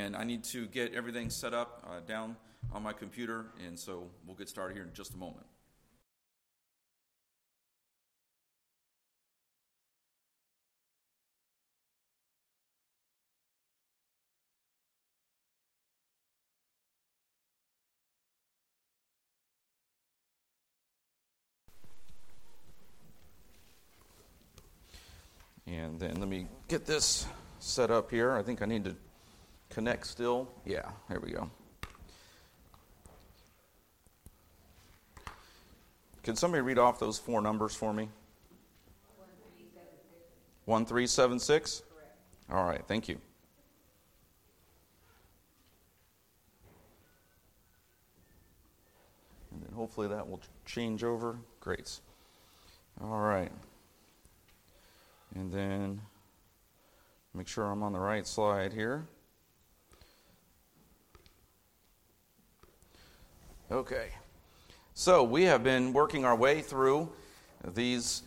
and I need to get everything set up uh, down on my computer, and so we'll get started here in just a moment. And then let me get this set up here. I think I need to connect still. Yeah, there we go. Can somebody read off those four numbers for me? 1376? All right, thank you. And then hopefully that will change over. Great. All right. And then make sure I'm on the right slide here. Okay. So we have been working our way through these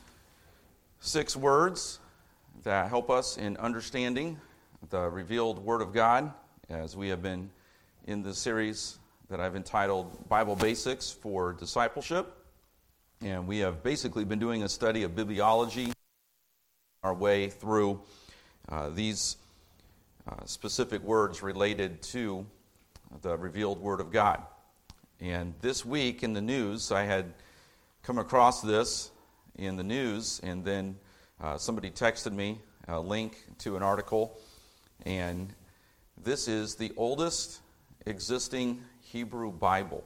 six words that help us in understanding the revealed Word of God as we have been in the series that I've entitled Bible Basics for Discipleship. And we have basically been doing a study of bibliology our way through uh, these uh, specific words related to the revealed Word of God. And this week in the news, I had come across this in the news, and then uh, somebody texted me a link to an article. And this is the oldest existing Hebrew Bible,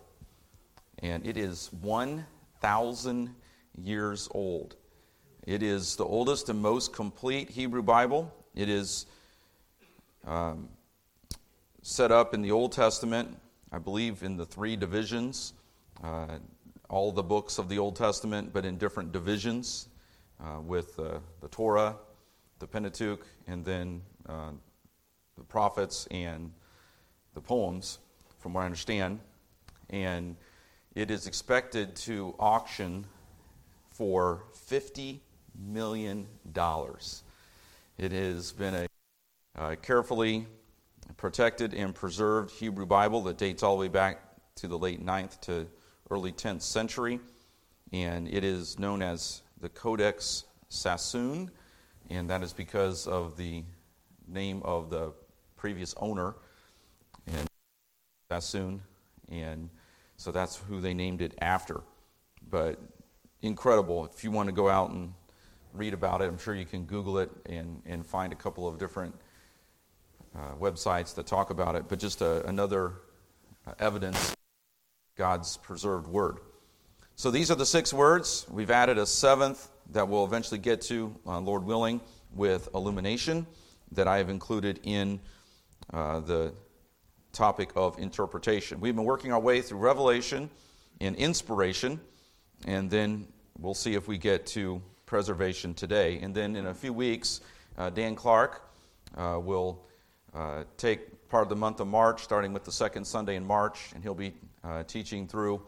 and it is 1,000 years old. It is the oldest and most complete Hebrew Bible. It is um, set up in the Old Testament, I believe, in the three divisions. Uh, all the books of the Old Testament, but in different divisions, uh, with uh, the Torah, the Pentateuch, and then uh, the prophets and the poems, from what I understand. And it is expected to auction for 50 million dollars. It has been a uh, carefully protected and preserved Hebrew Bible that dates all the way back to the late 9th to early 10th century, and it is known as the Codex Sassoon, and that is because of the name of the previous owner, and Sassoon, and so that's who they named it after. But incredible. If you want to go out and read about it. I'm sure you can Google it and, and find a couple of different uh, websites that talk about it, but just a, another uh, evidence God's preserved word. So these are the six words. We've added a seventh that we'll eventually get to, uh, Lord willing, with illumination that I have included in uh, the topic of interpretation. We've been working our way through revelation and inspiration, and then we'll see if we get to preservation today. And then in a few weeks, uh, Dan Clark uh, will uh, take part of the month of March, starting with the second Sunday in March, and he'll be uh, teaching through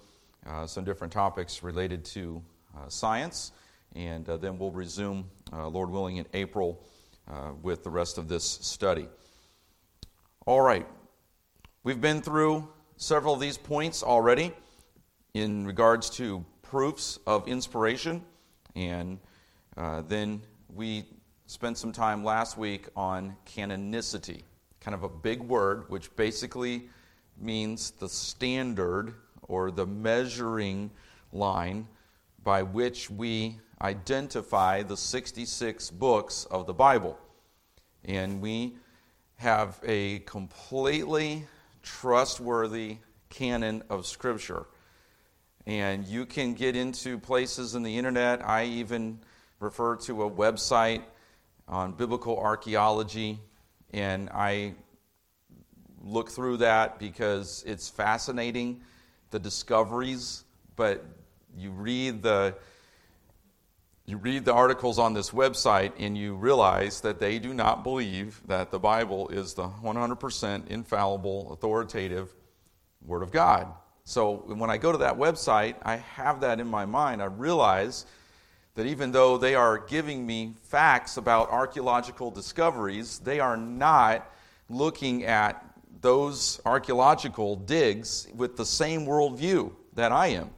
uh, some different topics related to uh, science. And then we'll resume, Lord willing, in April with the rest of this study. All right. We've been through several of these points already in regards to proofs of inspiration and uh, then we spent some time last week on canonicity, kind of a big word, which basically means the standard or the measuring line by which we identify the 66 books of the Bible. And we have a completely trustworthy canon of Scripture. And you can get into places in the internet. I even refer to a website on biblical archaeology, and I look through that because it's fascinating, the discoveries, but you read the you read the articles on this website and you realize that they do not believe that the Bible is the 100% infallible, authoritative Word of God. So when I go to that website, I have that in my mind. I realize that even though they are giving me facts about archaeological discoveries, they are not looking at those archaeological digs with the same worldview that I am.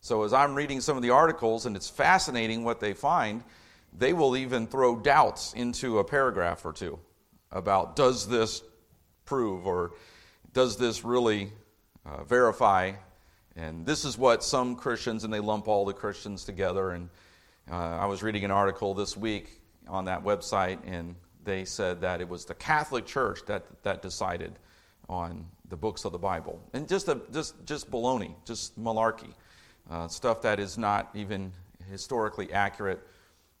So as I'm reading some of the articles, and it's fascinating what they find, they will even throw doubts into a paragraph or two about does this prove or does this really uh, verify? And this is what some Christians, and they lump all the Christians together. And uh, I was reading an article this week on that website, and they said that it was the Catholic Church that, that decided on the books of the Bible. And just, a, just, just baloney, just malarkey, uh, stuff that is not even historically accurate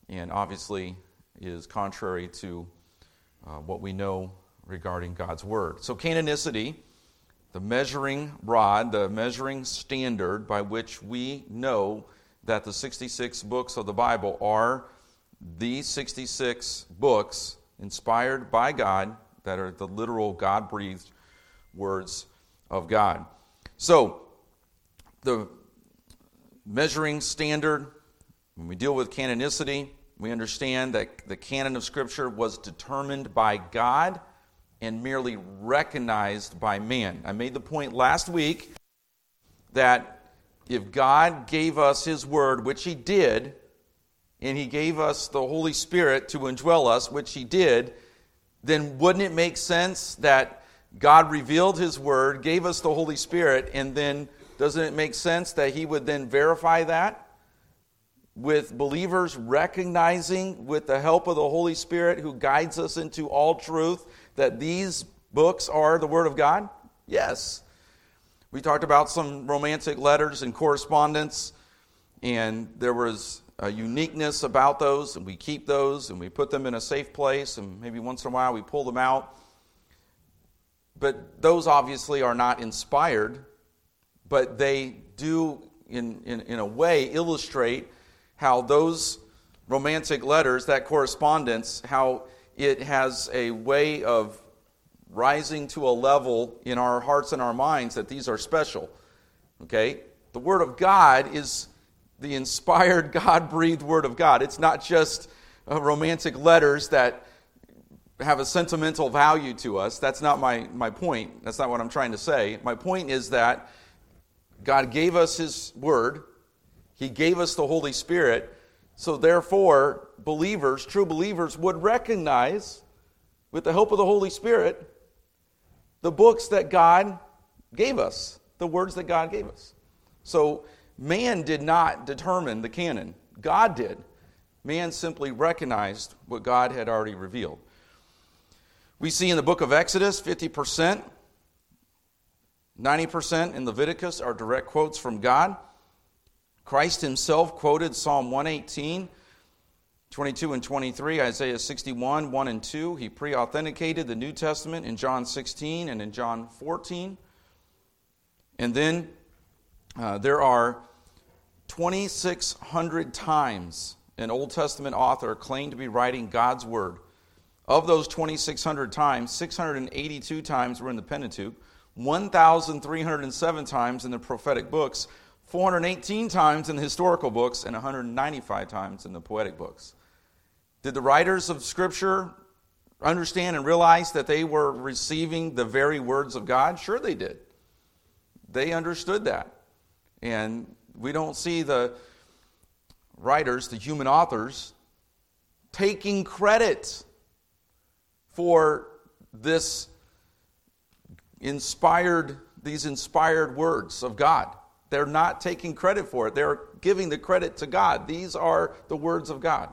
and obviously is contrary to uh, what we know regarding God's Word. So, canonicity, the measuring rod, the measuring standard by which we know that the 66 books of the Bible are the 66 books inspired by God that are the literal God breathed words of God. So, the measuring standard, when we deal with canonicity, we understand that the canon of Scripture was determined by God and merely recognized by man. I made the point last week that if God gave us His Word, which He did, and He gave us the Holy Spirit to indwell us, which He did, then wouldn't it make sense that God revealed His Word, gave us the Holy Spirit, and then doesn't it make sense that He would then verify that? with believers recognizing, with the help of the Holy Spirit who guides us into all truth, that these books are the Word of God? Yes. We talked about some romantic letters and correspondence, and there was a uniqueness about those, and we keep those and we put them in a safe place, and maybe once in a while we pull them out. But those obviously are not inspired, but they do, in, in, in a way, illustrate how those romantic letters, that correspondence, how it has a way of rising to a level in our hearts and our minds that these are special. Okay? The Word of God is the inspired, God breathed Word of God. It's not just uh, romantic letters that have a sentimental value to us. That's not my, my point. That's not what I'm trying to say. My point is that God gave us His Word, he gave us the Holy Spirit. So, therefore, believers, true believers, would recognize, with the help of the Holy Spirit, the books that God gave us, the words that God gave us. So, man did not determine the canon, God did. Man simply recognized what God had already revealed. We see in the book of Exodus 50%, 90% in Leviticus are direct quotes from God. Christ himself quoted Psalm 118, 22 and 23, Isaiah 61, 1 and 2. He pre authenticated the New Testament in John 16 and in John 14. And then uh, there are 2,600 times an Old Testament author claimed to be writing God's Word. Of those 2,600 times, 682 times were in the Pentateuch, 1,307 times in the prophetic books, 418 times in the historical books and 195 times in the poetic books. Did the writers of Scripture understand and realize that they were receiving the very words of God? Sure, they did. They understood that. And we don't see the writers, the human authors, taking credit for this inspired, these inspired words of God. They're not taking credit for it, they're giving the credit to God. These are the words of God.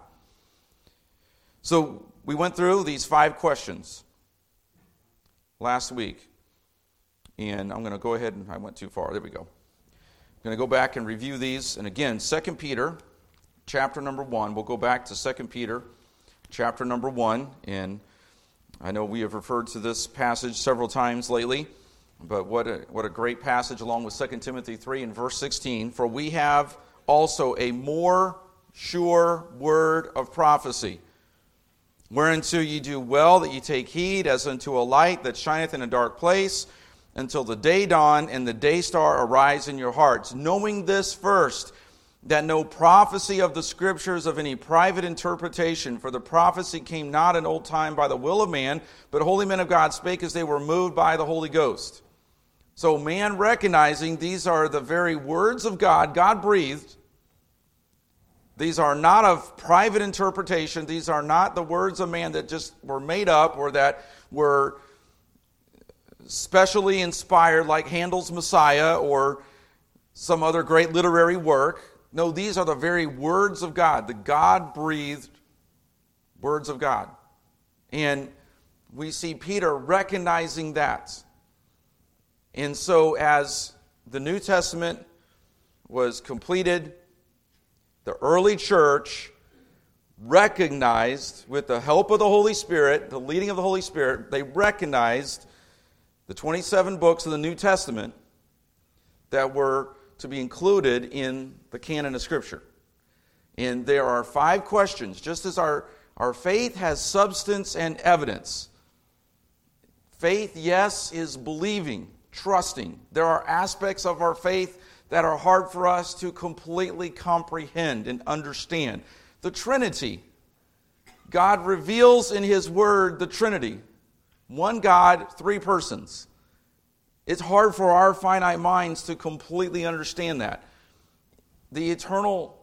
So we went through these five questions last week. And I'm going to go ahead and I went too far. There we go. I'm going to go back and review these. And again, 2 Peter, chapter number 1. We'll go back to 2 Peter, chapter number 1. And I know we have referred to this passage several times lately. But what a, what a great passage along with 2 Timothy 3 and verse 16. For we have also a more sure word of prophecy, whereunto ye do well that ye take heed as unto a light that shineth in a dark place, until the day dawn and the day star arise in your hearts, knowing this first, that no prophecy of the scriptures of any private interpretation, for the prophecy came not in old time by the will of man, but holy men of God spake as they were moved by the Holy Ghost. So, man recognizing these are the very words of God, God breathed. These are not of private interpretation. These are not the words of man that just were made up or that were specially inspired, like Handel's Messiah or some other great literary work. No, these are the very words of God, the God breathed words of God. And we see Peter recognizing that. And so, as the New Testament was completed, the early church recognized, with the help of the Holy Spirit, the leading of the Holy Spirit, they recognized the 27 books of the New Testament that were to be included in the canon of Scripture. And there are five questions, just as our, our faith has substance and evidence. Faith, yes, is believing, trusting. There are aspects of our faith that are hard for us to completely comprehend and understand. The Trinity. God reveals in His Word the Trinity one God, three persons. It's hard for our finite minds to completely understand that. The eternal,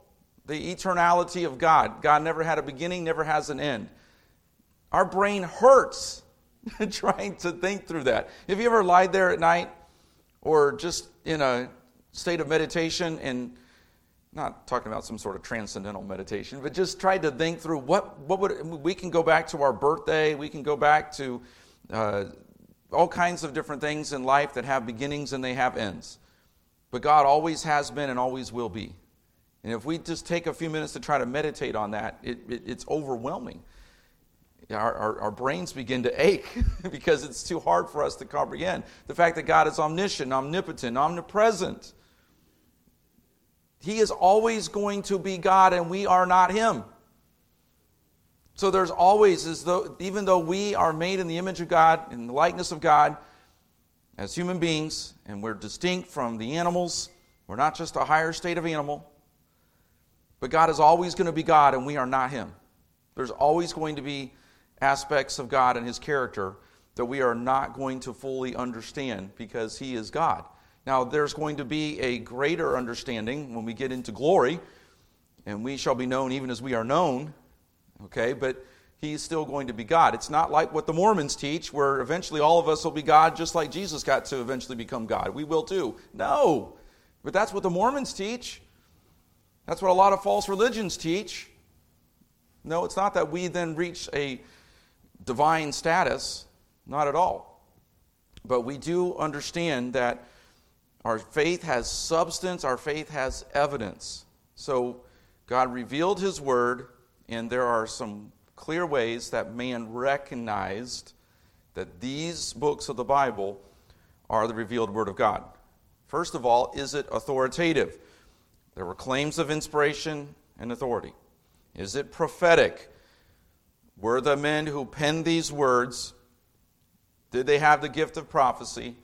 the eternality of God. God never had a beginning, never has an end. Our brain hurts trying to think through that. Have you ever lied there at night or just in a state of meditation and not talking about some sort of transcendental meditation, but just tried to think through what, what would we can go back to our birthday, we can go back to uh, all kinds of different things in life that have beginnings and they have ends. But God always has been and always will be. And if we just take a few minutes to try to meditate on that, it, it, it's overwhelming. Our, our, our, brains begin to ache because it's too hard for us to comprehend the fact that God is omniscient, omnipotent, omnipresent. He is always going to be God and we are not Him. So there's always, as though, even though we are made in the image of God, in the likeness of God, as human beings, and we're distinct from the animals, we're not just a higher state of animal, but God is always going to be God and we are not Him. There's always going to be aspects of God and His character that we are not going to fully understand because He is God. Now, there's going to be a greater understanding when we get into glory, and we shall be known even as we are known okay? But he's still going to be God. It's not like what the Mormons teach, where eventually all of us will be God just like Jesus got to eventually become God. We will too. No. But that's what the Mormons teach. That's what a lot of false religions teach. No, it's not that we then reach a divine status. Not at all. But we do understand that our faith has substance, our faith has evidence. So God revealed His Word and there are some clear ways that man recognized that these books of the Bible are the revealed Word of God. First of all, is it authoritative? There were claims of inspiration and authority. Is it prophetic? Were the men who penned these words, did they have the gift of prophecy?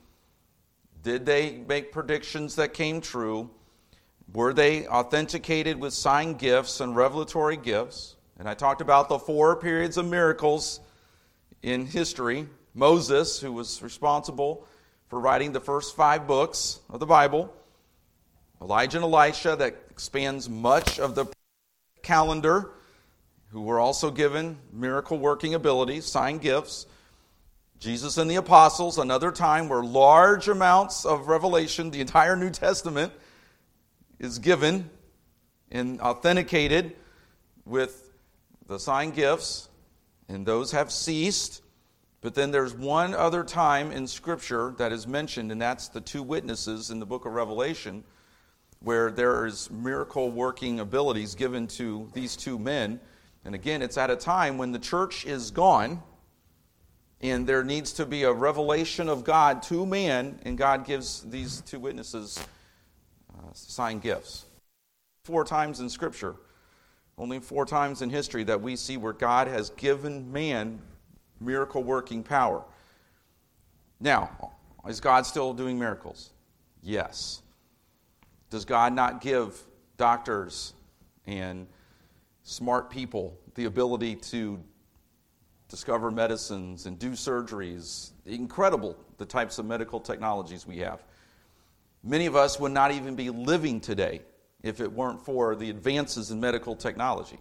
Did they make predictions that came true? Were they authenticated with sign gifts and revelatory gifts? And I talked about the four periods of miracles in history. Moses, who was responsible for writing the first five books of the Bible, Elijah and Elisha, that expands much of the calendar, who were also given miracle working abilities, sign gifts. Jesus and the apostles, another time where large amounts of revelation, the entire New Testament, is given and authenticated with the sign gifts, and those have ceased. But then there's one other time in Scripture that is mentioned, and that's the two witnesses in the book of Revelation, where there is miracle working abilities given to these two men. And again, it's at a time when the church is gone, and there needs to be a revelation of God to man, and God gives these two witnesses uh, sign gifts. Four times in Scripture only four times in history that we see where God has given man miracle working power. Now, is God still doing miracles? Yes. Does God not give doctors and smart people the ability to discover medicines and do surgeries. Incredible the types of medical technologies we have. Many of us would not even be living today if it weren't for the advances in medical technology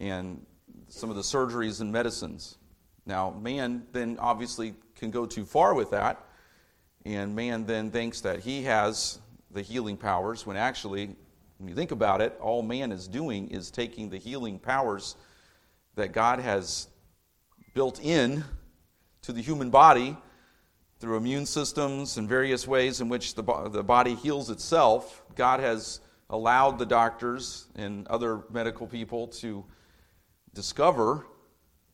and some of the surgeries and medicines. Now, man then obviously can go too far with that, and man then thinks that he has the healing powers when actually, when you think about it, all man is doing is taking the healing powers that God has built in to the human body through immune systems and various ways in which the, the body heals itself. God has allowed the doctors and other medical people to discover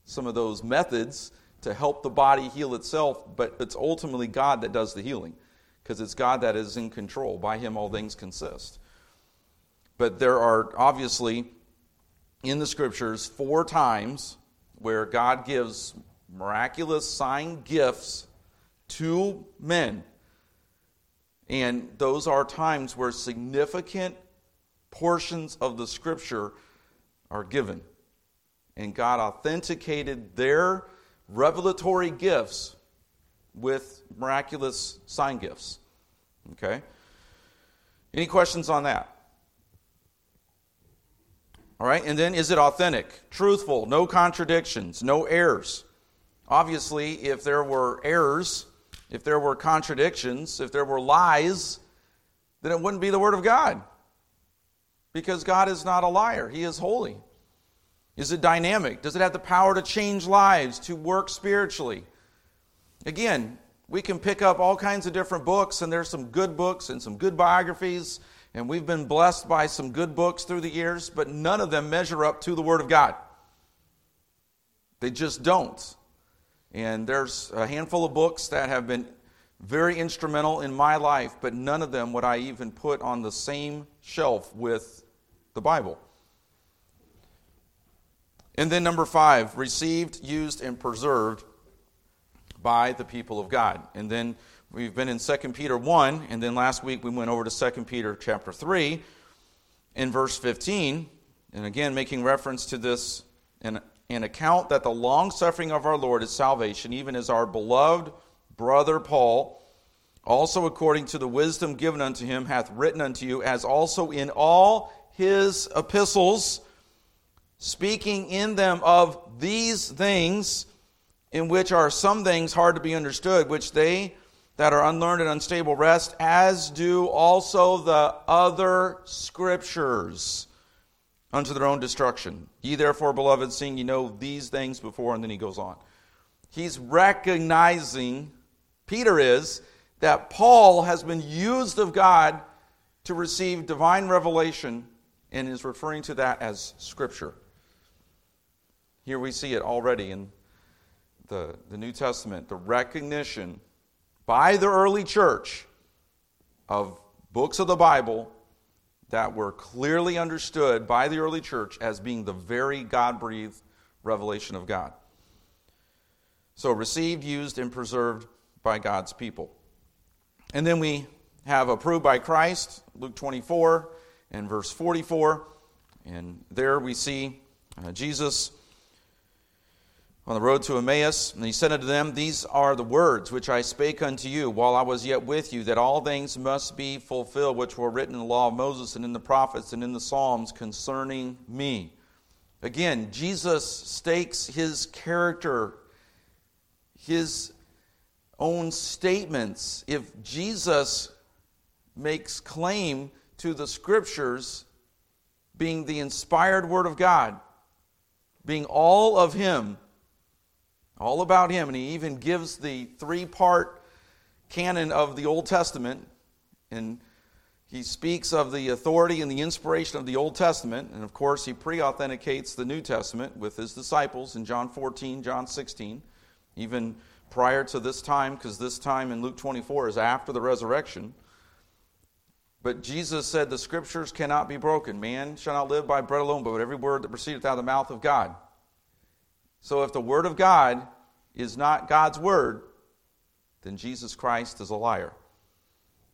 some of those methods to help the body heal itself, but it's ultimately God that does the healing because it's God that is in control. By Him, all things consist. But there are obviously in the scriptures four times where God gives miraculous sign gifts to men. And those are times where significant portions of the scripture are given. And God authenticated their revelatory gifts with miraculous sign gifts. Okay? Any questions on that? All right, and then is it authentic, truthful, no contradictions, no errors? Obviously, if there were errors, if there were contradictions, if there were lies, then it wouldn't be the Word of God. Because God is not a liar, He is holy. Is it dynamic? Does it have the power to change lives, to work spiritually? Again, we can pick up all kinds of different books, and there's some good books and some good biographies and we've been blessed by some good books through the years, but none of them measure up to the Word of God. They just don't. And there's a handful of books that have been very instrumental in my life, but none of them would I even put on the same shelf with the Bible. And then number five, received, used, and preserved by the people of God. And then We've been in 2 Peter 1, and then last week we went over to 2 Peter chapter 3 in verse 15, and again making reference to this an, an account that the long suffering of our Lord is salvation, even as our beloved brother Paul, also according to the wisdom given unto him, hath written unto you, as also in all his epistles, speaking in them of these things, in which are some things hard to be understood, which they that are unlearned and unstable rest, as do also the other scriptures unto their own destruction. Ye therefore, beloved, seeing ye know these things before, and then he goes on. He's recognizing, Peter is, that Paul has been used of God to receive divine revelation and is referring to that as Scripture. Here we see it already in the, the New Testament the recognition by the early church of books of the Bible that were clearly understood by the early church as being the very God breathed revelation of God. So, received, used, and preserved by God's people. And then we have approved by Christ, Luke 24 and verse 44. And there we see uh, Jesus on the road to Emmaus, and he said unto them, These are the words which I spake unto you while I was yet with you, that all things must be fulfilled which were written in the law of Moses and in the prophets and in the Psalms concerning me. Again, Jesus stakes his character, his own statements. If Jesus makes claim to the scriptures being the inspired word of God, being all of him, all about him. And he even gives the three part canon of the Old Testament. And he speaks of the authority and the inspiration of the Old Testament. And of course, he pre authenticates the New Testament with his disciples in John 14, John 16, even prior to this time, because this time in Luke 24 is after the resurrection. But Jesus said, The scriptures cannot be broken. Man shall not live by bread alone, but every word that proceedeth out of the mouth of God. So if the Word of God is not God's Word, then Jesus Christ is a liar.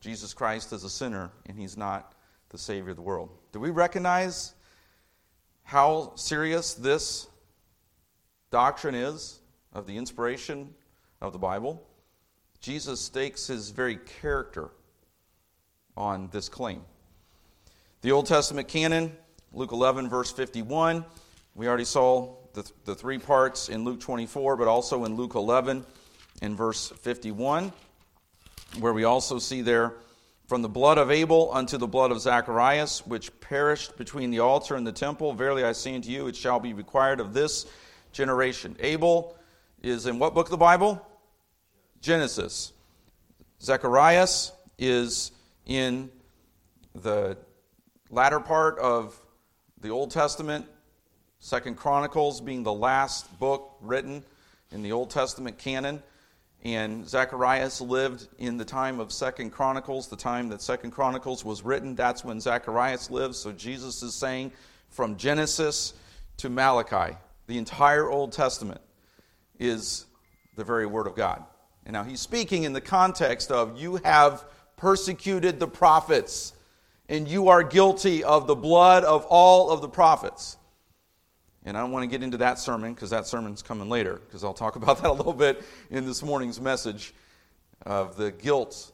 Jesus Christ is a sinner, and He's not the Savior of the world. Do we recognize how serious this doctrine is of the inspiration of the Bible? Jesus stakes his very character on this claim. The Old Testament canon, Luke 11, verse 51, we already saw the, the three parts in Luke 24, but also in Luke 11 in verse 51, where we also see there from the blood of Abel unto the blood of Zacharias, which perished between the altar and the temple. Verily I say unto you, it shall be required of this generation. Abel is in what book of the Bible? Genesis. Zacharias is in the latter part of the Old Testament, Second Chronicles being the last book written in the Old Testament canon. And Zacharias lived in the time of Second Chronicles, the time that Second Chronicles was written. That's when Zacharias lived. So Jesus is saying from Genesis to Malachi, the entire Old Testament is the very Word of God. And now he's speaking in the context of you have persecuted the prophets, and you are guilty of the blood of all of the prophets. And I don't want to get into that sermon because that sermon's coming later, because I'll talk about that a little bit in this morning's message of the guilt,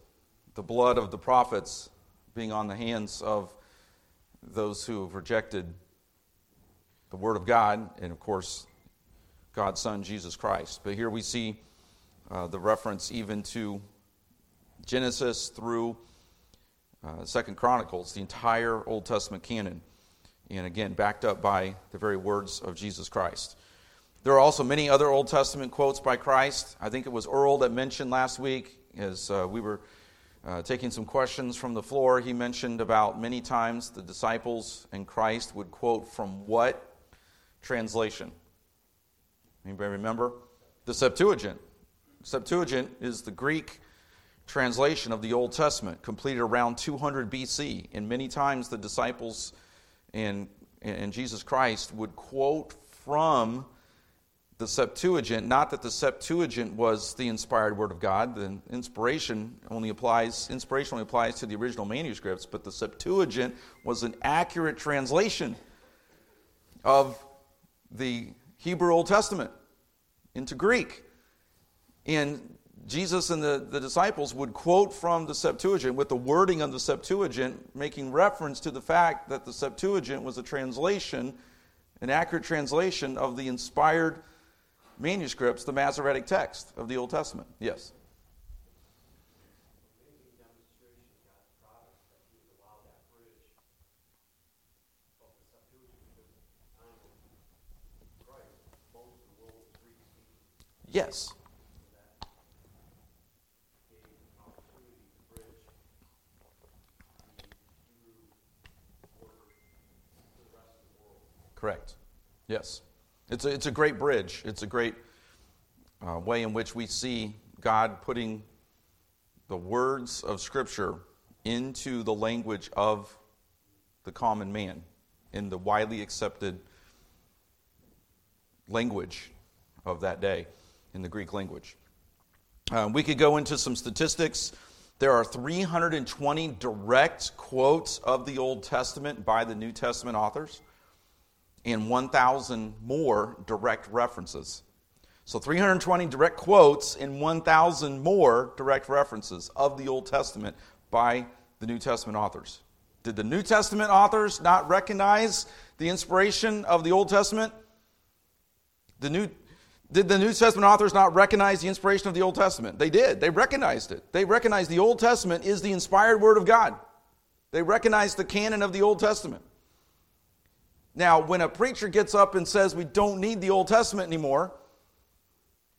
the blood of the prophets being on the hands of those who have rejected the Word of God, and of course, God's Son, Jesus Christ. But here we see uh, the reference even to Genesis through uh, Second Chronicles, the entire Old Testament canon, and again backed up by the very words of Jesus Christ. There are also many other Old Testament quotes by Christ. I think it was Earl that mentioned last week as uh, we were uh, taking some questions from the floor. He mentioned about many times the disciples and Christ would quote from what translation? Anybody remember? The Septuagint. Septuagint is the Greek translation of the Old Testament, completed around 200 BC. And many times the disciples and, and Jesus Christ would quote from the Septuagint. Not that the Septuagint was the inspired Word of God. The inspiration only applies inspiration only applies to the original manuscripts, but the Septuagint was an accurate translation of the Hebrew Old Testament into Greek. And Jesus and the, the disciples would quote from the Septuagint with the wording of the Septuagint, making reference to the fact that the Septuagint was a translation, an accurate translation of the inspired manuscripts, the Masoretic text of the Old Testament. Yes? Yes. Correct. Yes. It's a, it's a great bridge. It's a great uh, way in which we see God putting the words of Scripture into the language of the common man, in the widely accepted language of that day in the Greek language. Uh, we could go into some statistics. There are 320 direct quotes of the Old Testament by the New Testament authors and 1,000 more direct references. So 320 direct quotes and 1,000 more direct references of the Old Testament by the New Testament authors. Did the New Testament authors not recognize the inspiration of the Old Testament? The New, did the New Testament authors not recognize the inspiration of the Old Testament? They did. They recognized it. They recognized the Old Testament is the inspired Word of God. They recognized the canon of the Old Testament. Now, when a preacher gets up and says we don't need the Old Testament anymore,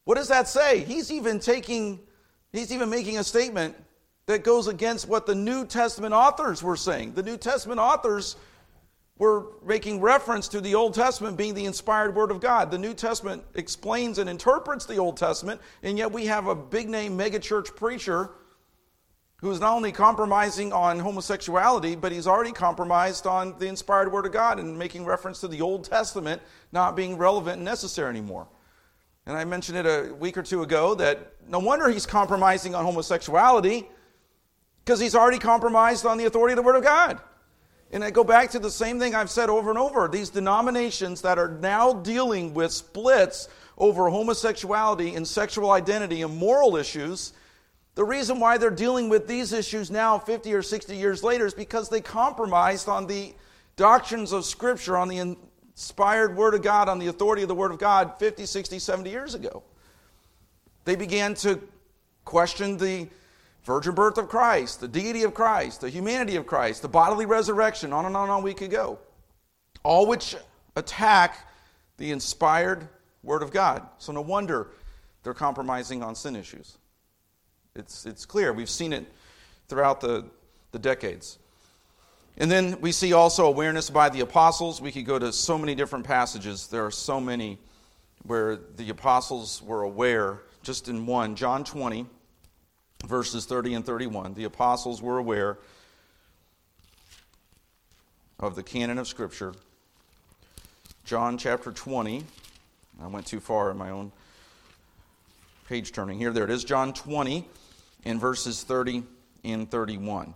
what does that say? He's even taking, he's even making a statement that goes against what the New Testament authors were saying. The New Testament authors were making reference to the Old Testament being the inspired Word of God. The New Testament explains and interprets the Old Testament, and yet we have a big name megachurch preacher who is not only compromising on homosexuality, but he's already compromised on the inspired Word of God and making reference to the Old Testament not being relevant and necessary anymore. And I mentioned it a week or two ago that no wonder he's compromising on homosexuality because he's already compromised on the authority of the Word of God. And I go back to the same thing I've said over and over. These denominations that are now dealing with splits over homosexuality and sexual identity and moral issues, the reason why they're dealing with these issues now, 50 or 60 years later, is because they compromised on the doctrines of Scripture, on the inspired Word of God, on the authority of the Word of God 50, 60, 70 years ago. They began to question the virgin birth of Christ, the deity of Christ, the humanity of Christ, the bodily resurrection, on and on and on we could go. All which attack the inspired Word of God. So no wonder they're compromising on sin issues. It's, it's clear. We've seen it throughout the, the decades. And then we see also awareness by the apostles. We could go to so many different passages. There are so many where the apostles were aware, just in one, John 20 verses 30 and 31. The apostles were aware of the canon of Scripture. John chapter 20. I went too far in my own page turning here. There it is, John 20 in verses 30 and 31.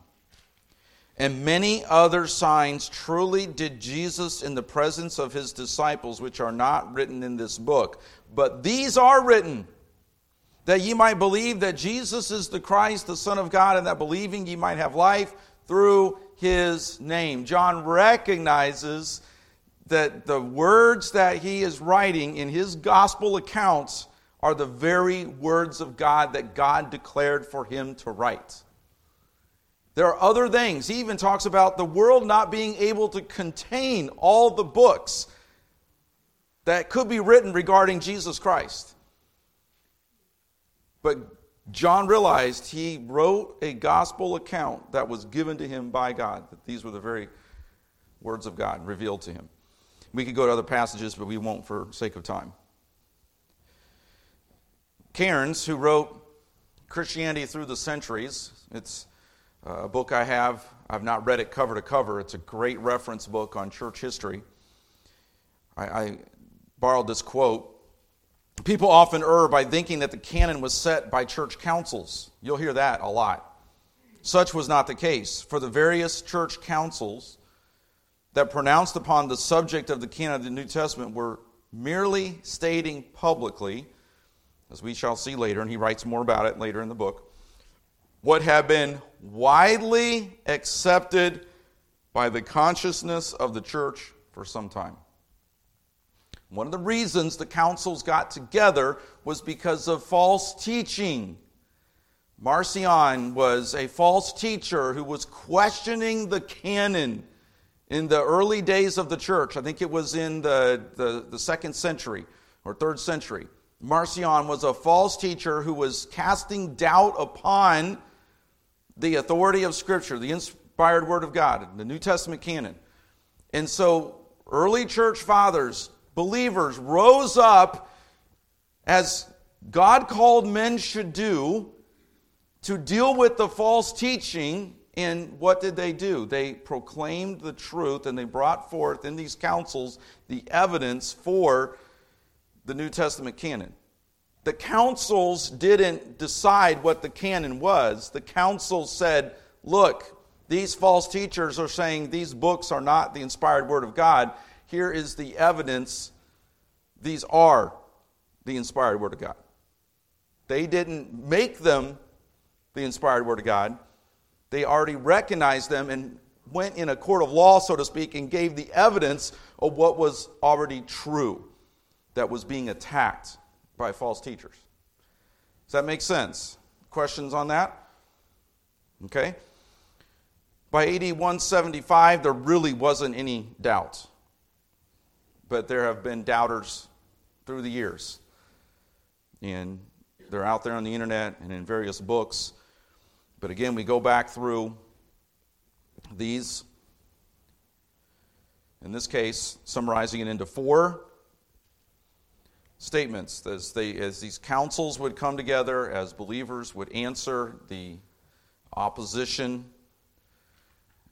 And many other signs truly did Jesus in the presence of his disciples, which are not written in this book. But these are written that ye might believe that Jesus is the Christ, the Son of God, and that believing ye might have life through his name. John recognizes that the words that he is writing in his gospel accounts are the very words of God that God declared for him to write. There are other things. He even talks about the world not being able to contain all the books that could be written regarding Jesus Christ. But John realized he wrote a gospel account that was given to him by God, that these were the very words of God revealed to him. We could go to other passages, but we won't for sake of time. Cairns, who wrote Christianity Through the Centuries, it's uh, a book I have. I've not read it cover to cover. It's a great reference book on church history. I, I borrowed this quote People often err by thinking that the canon was set by church councils. You'll hear that a lot. Such was not the case. For the various church councils that pronounced upon the subject of the canon of the New Testament were merely stating publicly, as we shall see later, and he writes more about it later in the book, what have been widely accepted by the consciousness of the church for some time. One of the reasons the councils got together was because of false teaching. Marcion was a false teacher who was questioning the canon in the early days of the church. I think it was in the, the, the second century or third century. Marcion was a false teacher who was casting doubt upon the authority of Scripture, the inspired Word of God, the New Testament canon. And so early church fathers believers rose up as God called men should do to deal with the false teaching. And what did they do? They proclaimed the truth and they brought forth in these councils the evidence for the New Testament canon. The councils didn't decide what the canon was. The councils said, look, these false teachers are saying these books are not the inspired word of God here is the evidence. These are the inspired Word of God. They didn't make them the inspired Word of God, they already recognized them and went in a court of law, so to speak, and gave the evidence of what was already true that was being attacked by false teachers. Does that make sense? Questions on that? Okay. By AD 175, there really wasn't any doubt but there have been doubters through the years. And they're out there on the internet and in various books. But again, we go back through these, in this case, summarizing it into four statements. As, they, as these councils would come together, as believers would answer the opposition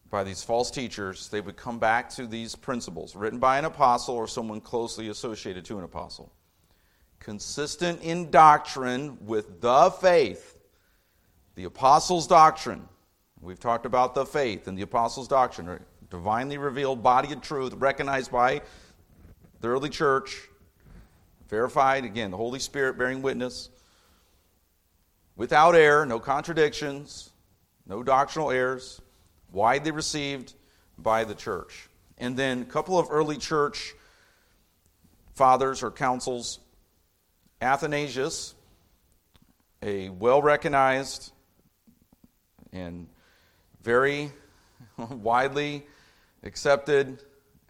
by these false teachers, they would come back to these principles written by an apostle or someone closely associated to an apostle. Consistent in doctrine with the faith, the apostles' doctrine. We've talked about the faith and the apostles' doctrine. A divinely revealed body of truth recognized by the early church, verified, again, the Holy Spirit bearing witness, without error, no contradictions, no doctrinal errors, widely received by the church. And then a couple of early church fathers or councils Athanasius, a well recognized and very widely accepted,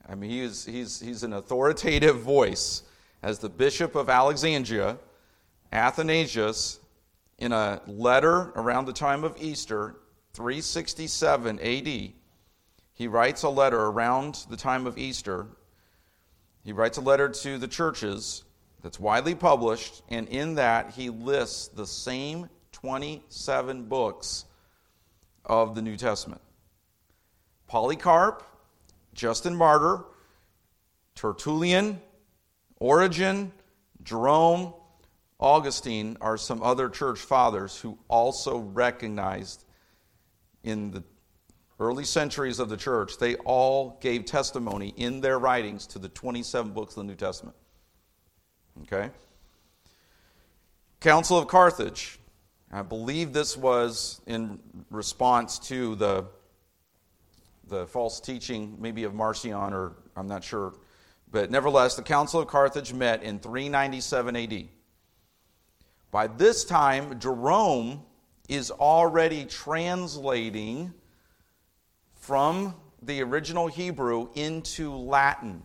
I mean, he's, he's, he's an authoritative voice as the Bishop of Alexandria, Athanasius, in a letter around the time of Easter, 367 AD, he writes a letter around the time of Easter. He writes a letter to the churches that's widely published, and in that he lists the same 27 books of the New Testament. Polycarp, Justin Martyr, Tertullian, Origen, Jerome, Augustine are some other church fathers who also recognized in the early centuries of the church, they all gave testimony in their writings to the 27 books of the New Testament. Okay? Council of Carthage. I believe this was in response to the, the false teaching, maybe of Marcion, or I'm not sure. But nevertheless, the Council of Carthage met in 397 AD. By this time, Jerome is already translating from the original Hebrew into Latin.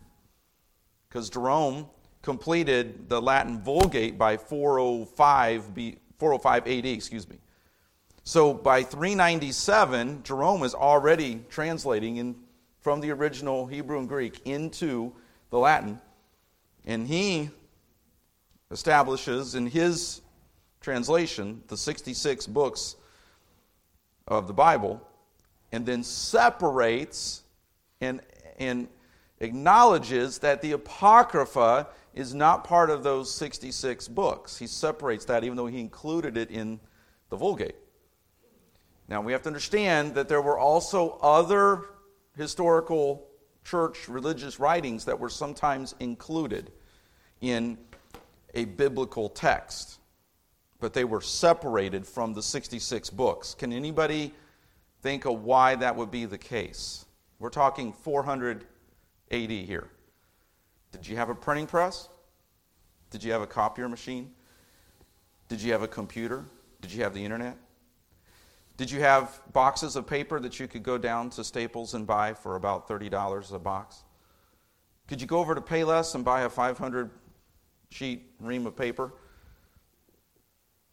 Because Jerome completed the Latin Vulgate by 405, B, 405 AD, excuse me. So by 397, Jerome is already translating in, from the original Hebrew and Greek into the Latin. And he establishes in his translation the 66 books of the Bible and then separates and, and acknowledges that the Apocrypha is not part of those 66 books. He separates that, even though he included it in the Vulgate. Now, we have to understand that there were also other historical church religious writings that were sometimes included in a biblical text, but they were separated from the 66 books. Can anybody think of why that would be the case? We're talking 400 AD here. Did you have a printing press? Did you have a copier machine? Did you have a computer? Did you have the internet? Did you have boxes of paper that you could go down to Staples and buy for about $30 a box? Could you go over to Payless and buy a 500 sheet ream of paper?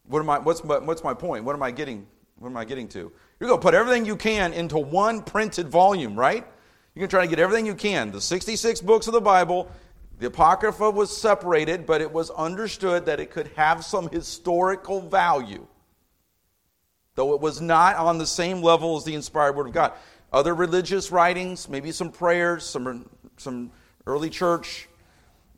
What am I, what's, my, what's my point? What am I getting? What am I getting to? You're going to put everything you can into one printed volume, right? You're going to try to get everything you can. The 66 books of the Bible, the Apocrypha was separated, but it was understood that it could have some historical value, though it was not on the same level as the inspired Word of God. Other religious writings, maybe some prayers, some, some early church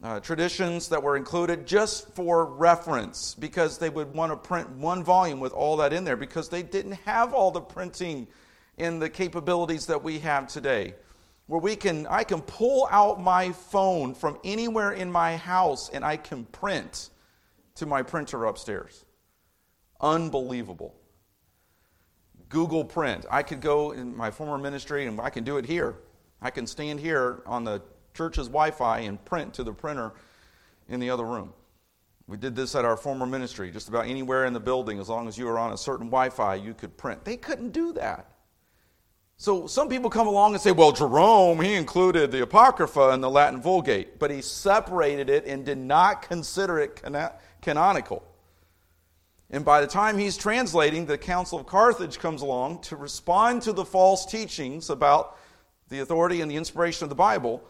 uh, traditions that were included just for reference because they would want to print one volume with all that in there because they didn't have all the printing and the capabilities that we have today where we can I can pull out my phone from anywhere in my house and I can print to my printer upstairs. Unbelievable. Google Print. I could go in my former ministry and I can do it here. I can stand here on the church's Wi Fi and print to the printer in the other room. We did this at our former ministry. Just about anywhere in the building, as long as you were on a certain Wi Fi, you could print. They couldn't do that. So some people come along and say, well, Jerome, he included the Apocrypha in the Latin Vulgate, but he separated it and did not consider it canonical. And by the time he's translating, the Council of Carthage comes along to respond to the false teachings about the authority and the inspiration of the Bible,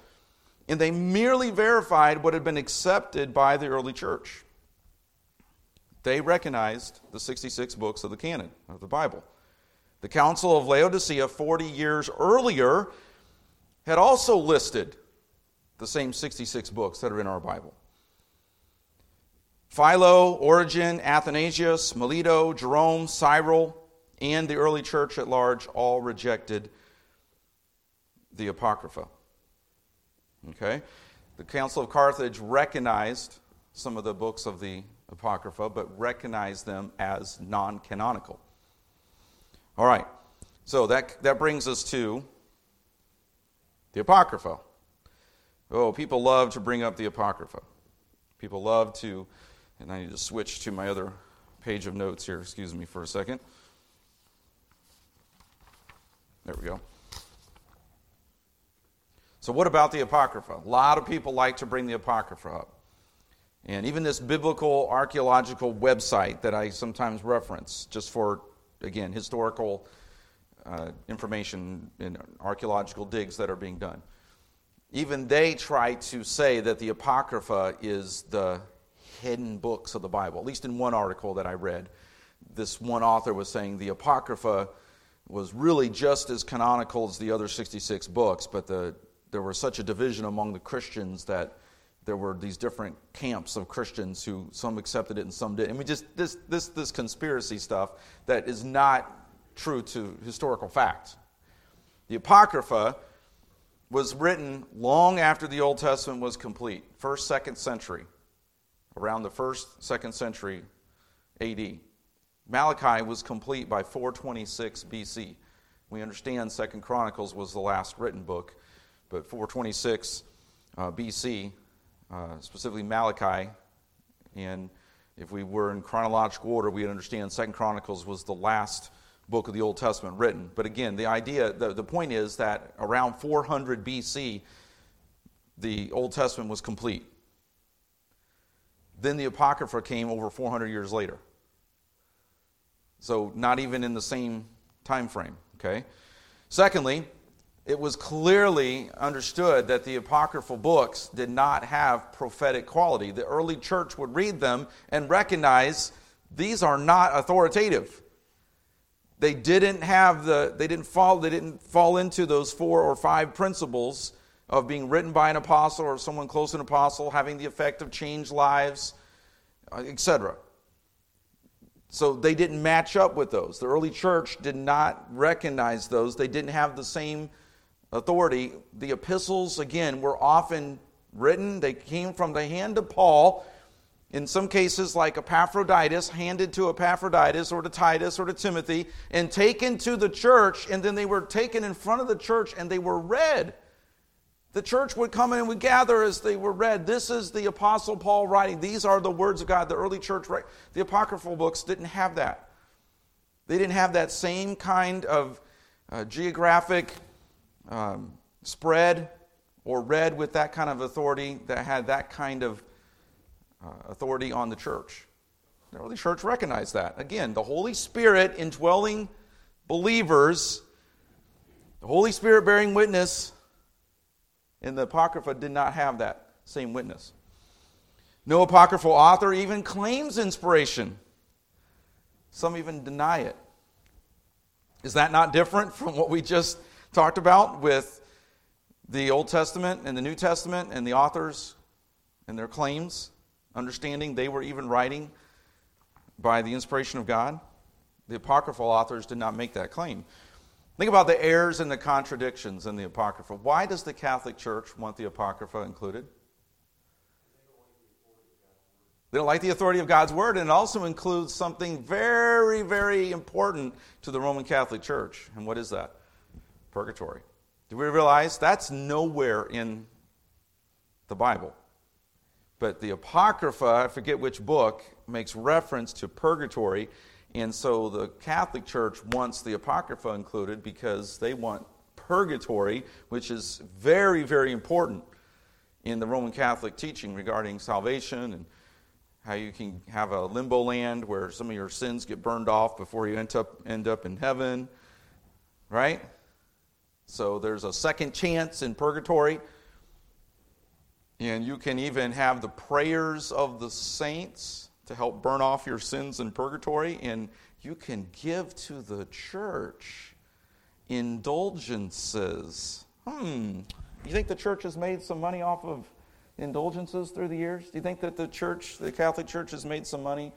and they merely verified what had been accepted by the early church. They recognized the 66 books of the canon of the Bible. The Council of Laodicea, 40 years earlier, had also listed the same 66 books that are in our Bible. Philo, Origen, Athanasius, Melito, Jerome, Cyril, and the early church at large all rejected the Apocrypha. Okay? The Council of Carthage recognized some of the books of the Apocrypha, but recognized them as non canonical. All right, so that, that brings us to the Apocrypha. Oh, people love to bring up the Apocrypha. People love to, and I need to switch to my other page of notes here. Excuse me for a second. There we go. So, what about the Apocrypha? A lot of people like to bring the Apocrypha up. And even this biblical archaeological website that I sometimes reference, just for, again, historical uh, information in archaeological digs that are being done, even they try to say that the Apocrypha is the hidden books of the Bible. At least in one article that I read, this one author was saying the Apocrypha was really just as canonical as the other 66 books, but the, there was such a division among the Christians that there were these different camps of Christians who some accepted it and some didn't. I mean, just this, this, this conspiracy stuff that is not true to historical fact. The Apocrypha was written long after the Old Testament was complete, first, second century, around the first, second century AD. Malachi was complete by 426 BC. We understand Second Chronicles was the last written book, but 426 uh, BC uh, specifically Malachi. And if we were in chronological order, we'd understand Second Chronicles was the last book of the Old Testament written. But again, the idea, the, the point is that around 400 BC, the Old Testament was complete. Then the Apocrypha came over 400 years later. So not even in the same time frame, okay? Secondly, it was clearly understood that the apocryphal books did not have prophetic quality. The early church would read them and recognize these are not authoritative. They didn't have the they didn't fall they didn't fall into those four or five principles of being written by an apostle or someone close to an apostle having the effect of change lives, uh, etc. So they didn't match up with those. The early church did not recognize those. They didn't have the same authority. The epistles, again, were often written, they came from the hand of Paul. In some cases, like Epaphroditus, handed to Epaphroditus or to Titus or to Timothy, and taken to the church, and then they were taken in front of the church and they were read. The church would come in and would gather as they were read. This is the Apostle Paul writing. These are the words of God. The early church, the apocryphal books didn't have that. They didn't have that same kind of uh, geographic um, spread or read with that kind of authority that had that kind of uh, authority on the church. The early church recognized that. Again, the Holy Spirit indwelling believers, the Holy Spirit bearing witness, and the Apocrypha did not have that same witness. No apocryphal author even claims inspiration. Some even deny it. Is that not different from what we just talked about with the Old Testament and the New Testament and the authors and their claims, understanding they were even writing by the inspiration of God. The apocryphal authors did not make that claim. Think about the errors and the contradictions in the Apocrypha. Why does the Catholic Church want the Apocrypha included? They don't like the authority of God's Word, and it also includes something very, very important to the Roman Catholic Church. And what is that? purgatory. Do we realize that's nowhere in the Bible? But the Apocrypha, I forget which book, makes reference to purgatory. And so the Catholic Church wants the Apocrypha included because they want purgatory, which is very, very important in the Roman Catholic teaching regarding salvation and how you can have a limbo land where some of your sins get burned off before you end up, end up in heaven. Right? So there's a second chance in purgatory. And you can even have the prayers of the saints to help burn off your sins in purgatory. And you can give to the church indulgences. Hmm. You think the church has made some money off of indulgences through the years? Do you think that the church, the Catholic Church, has made some money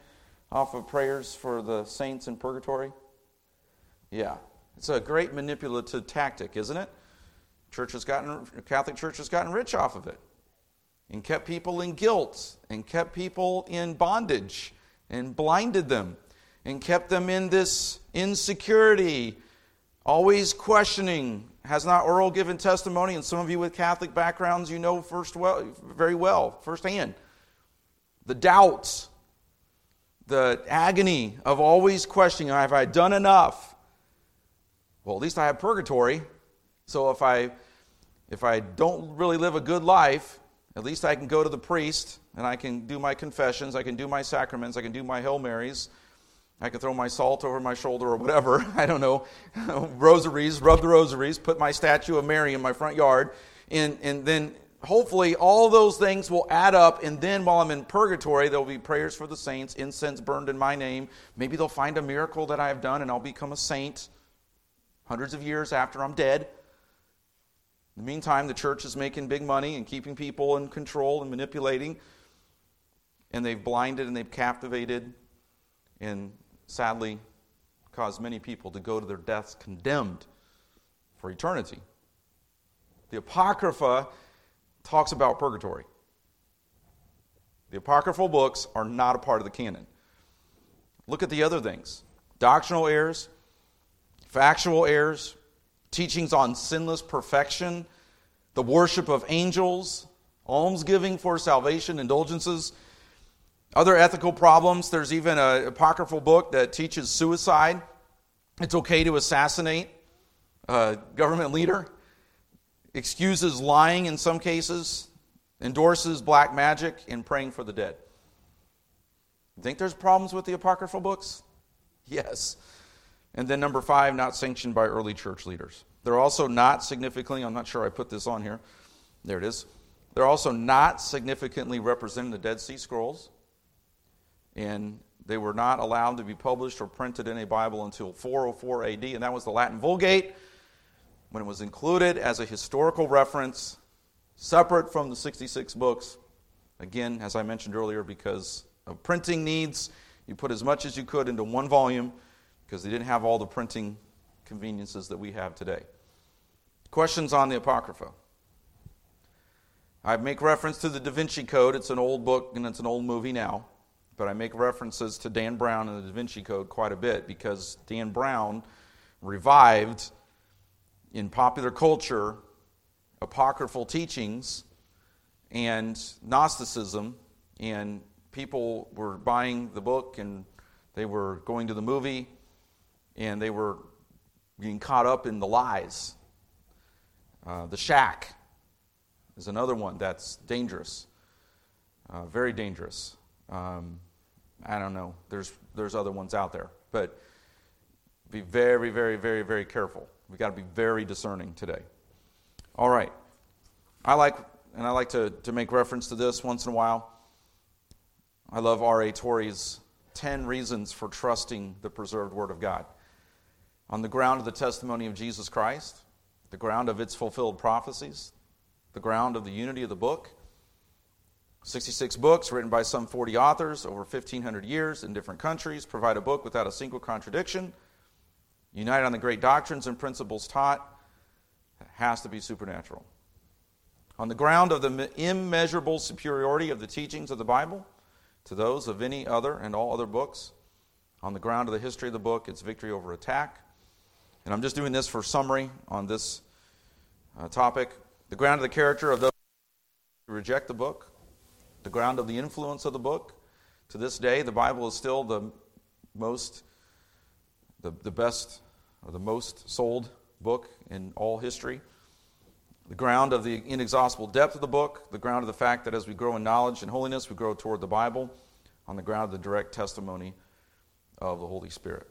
off of prayers for the saints in purgatory? Yeah. It's a great manipulative tactic, isn't it? Church has gotten, Catholic Church has gotten rich off of it and kept people in guilt and kept people in bondage and blinded them and kept them in this insecurity, always questioning. Has not Earl given testimony? And some of you with Catholic backgrounds, you know first well, very well, firsthand. The doubts, the agony of always questioning have I done enough? Well, at least I have purgatory. So if I if I don't really live a good life, at least I can go to the priest and I can do my confessions, I can do my sacraments, I can do my Hail Marys, I can throw my salt over my shoulder or whatever. I don't know. rosaries, rub the rosaries, put my statue of Mary in my front yard, and, and then hopefully all those things will add up. And then while I'm in purgatory, there'll be prayers for the saints, incense burned in my name. Maybe they'll find a miracle that I have done and I'll become a saint hundreds of years after I'm dead. In the meantime, the church is making big money and keeping people in control and manipulating. And they've blinded and they've captivated and sadly caused many people to go to their deaths condemned for eternity. The Apocrypha talks about purgatory. The apocryphal books are not a part of the canon. Look at the other things doctrinal errors, factual errors, teachings on sinless perfection, the worship of angels, almsgiving for salvation, indulgences, other ethical problems. There's even an apocryphal book that teaches suicide. It's okay to assassinate a government leader, excuses lying in some cases, endorses black magic, and praying for the dead. You think there's problems with the apocryphal books? Yes. And then number five, not sanctioned by early church leaders. They're also not significantly, I'm not sure I put this on here. There it is. They're also not significantly representing the Dead Sea Scrolls. And they were not allowed to be published or printed in a Bible until 404 AD, and that was the Latin Vulgate, when it was included as a historical reference, separate from the 66 books. Again, as I mentioned earlier, because of printing needs, you put as much as you could into one volume because they didn't have all the printing conveniences that we have today. Questions on the Apocrypha? I make reference to the Da Vinci Code. It's an old book and it's an old movie now. But I make references to Dan Brown and the Da Vinci Code quite a bit because Dan Brown revived in popular culture apocryphal teachings and Gnosticism, and people were buying the book and they were going to the movie and they were getting caught up in the lies. Uh, the shack is another one that's dangerous, uh, very dangerous. Um, I don't know. There's there's other ones out there, but be very, very, very, very careful. We got to be very discerning today. All right. I like, and I like to, to make reference to this once in a while. I love R.A. Torrey's 10 Reasons for Trusting the Preserved Word of God on the ground of the testimony of Jesus Christ, the ground of its fulfilled prophecies, the ground of the unity of the book. 66 books written by some 40 authors over 1,500 years in different countries provide a book without a single contradiction, united on the great doctrines and principles taught. It has to be supernatural. On the ground of the immeasurable superiority of the teachings of the Bible to those of any other and all other books, on the ground of the history of the book, its victory over attack, and I'm just doing this for summary on this uh, topic. The ground of the character of those who reject the book, the ground of the influence of the book. To this day, the Bible is still the most, the, the best, or the most sold book in all history. The ground of the inexhaustible depth of the book, the ground of the fact that as we grow in knowledge and holiness, we grow toward the Bible, on the ground of the direct testimony of the Holy Spirit.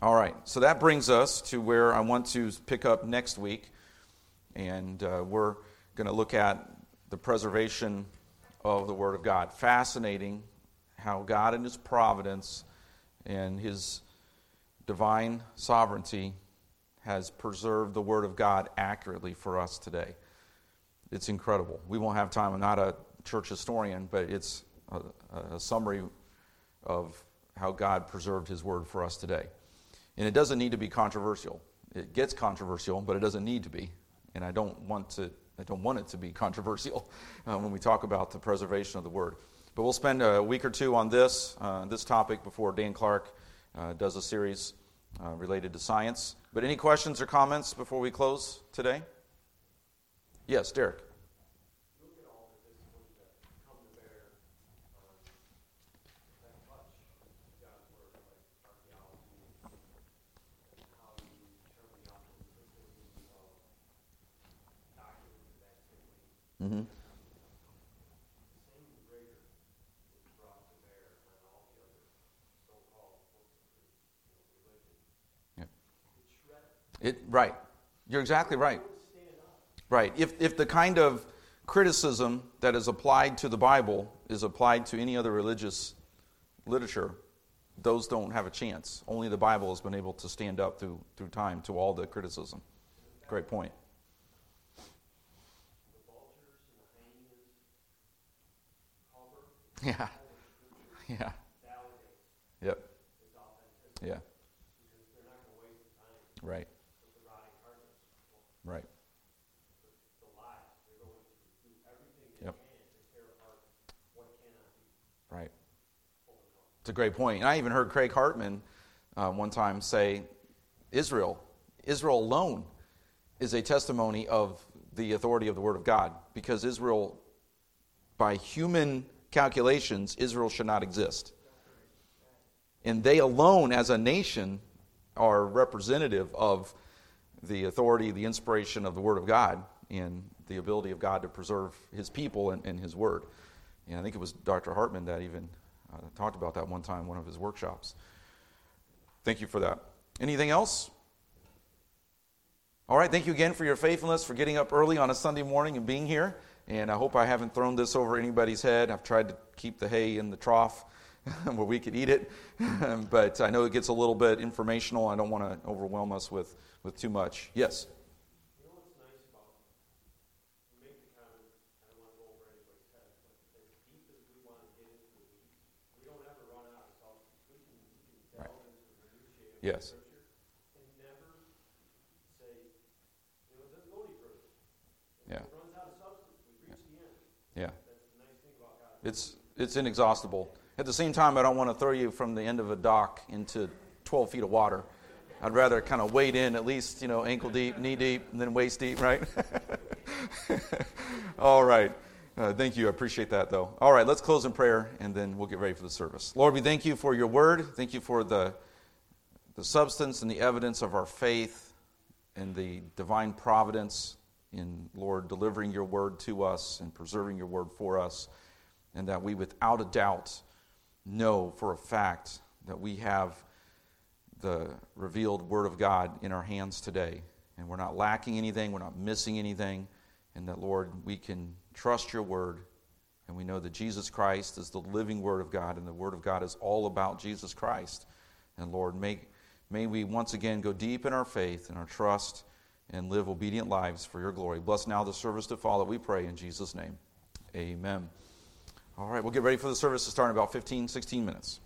All right, so that brings us to where I want to pick up next week, and uh, we're going to look at the preservation of the Word of God. Fascinating how God, in His providence and His divine sovereignty, has preserved the Word of God accurately for us today. It's incredible. We won't have time. I'm not a church historian, but it's a, a summary of how God preserved His Word for us today. And it doesn't need to be controversial. it gets controversial, but it doesn't need to be. And I don't want to. I don't want it to be controversial uh, when we talk about the preservation of the word. But we'll spend a week or two on this uh, this topic before Dan Clark uh, does a series uh, related to science. But any questions or comments before we close today? Yes, Derek. Mm-hmm. It, right. You're exactly right. Right. If, if the kind of criticism that is applied to the Bible is applied to any other religious literature, those don't have a chance. Only the Bible has been able to stand up through, through time to all the criticism. Great point. Yeah. Yeah. Yep. Yeah. Right. Right. Yep. Right. It's a great point. And I even heard Craig Hartman uh, one time say Israel, Israel alone is a testimony of the authority of the Word of God because Israel, by human calculations, Israel should not exist. And they alone, as a nation, are representative of the authority, the inspiration of the Word of God, and the ability of God to preserve His people and, and His Word. And I think it was Dr. Hartman that even uh, talked about that one time in one of his workshops. Thank you for that. Anything else? All right, thank you again for your faithfulness, for getting up early on a Sunday morning and being here. And I hope I haven't thrown this over anybody's head. I've tried to keep the hay in the trough where we could eat it. but I know it gets a little bit informational. I don't want to overwhelm us with, with too much. Yes? Yes. Yeah. Yeah. It's, it's inexhaustible. At the same time, I don't want to throw you from the end of a dock into 12 feet of water. I'd rather kind of wade in at least, you know, ankle deep, knee deep, and then waist deep, right? All right. Uh, thank you. I appreciate that, though. All right, let's close in prayer, and then we'll get ready for the service. Lord, we thank you for your word. Thank you for the, the substance and the evidence of our faith and the divine providence in, Lord, delivering your word to us and preserving your word for us, and that we, without a doubt, know for a fact that we have the revealed Word of God in our hands today. And we're not lacking anything, we're not missing anything. And that, Lord, we can trust your Word. And we know that Jesus Christ is the living Word of God, and the Word of God is all about Jesus Christ. And Lord, may, may we once again go deep in our faith and our trust and live obedient lives for your glory. Bless now the service to follow, we pray in Jesus' name. Amen. All right, we'll get ready for the service to start in about 15, 16 minutes.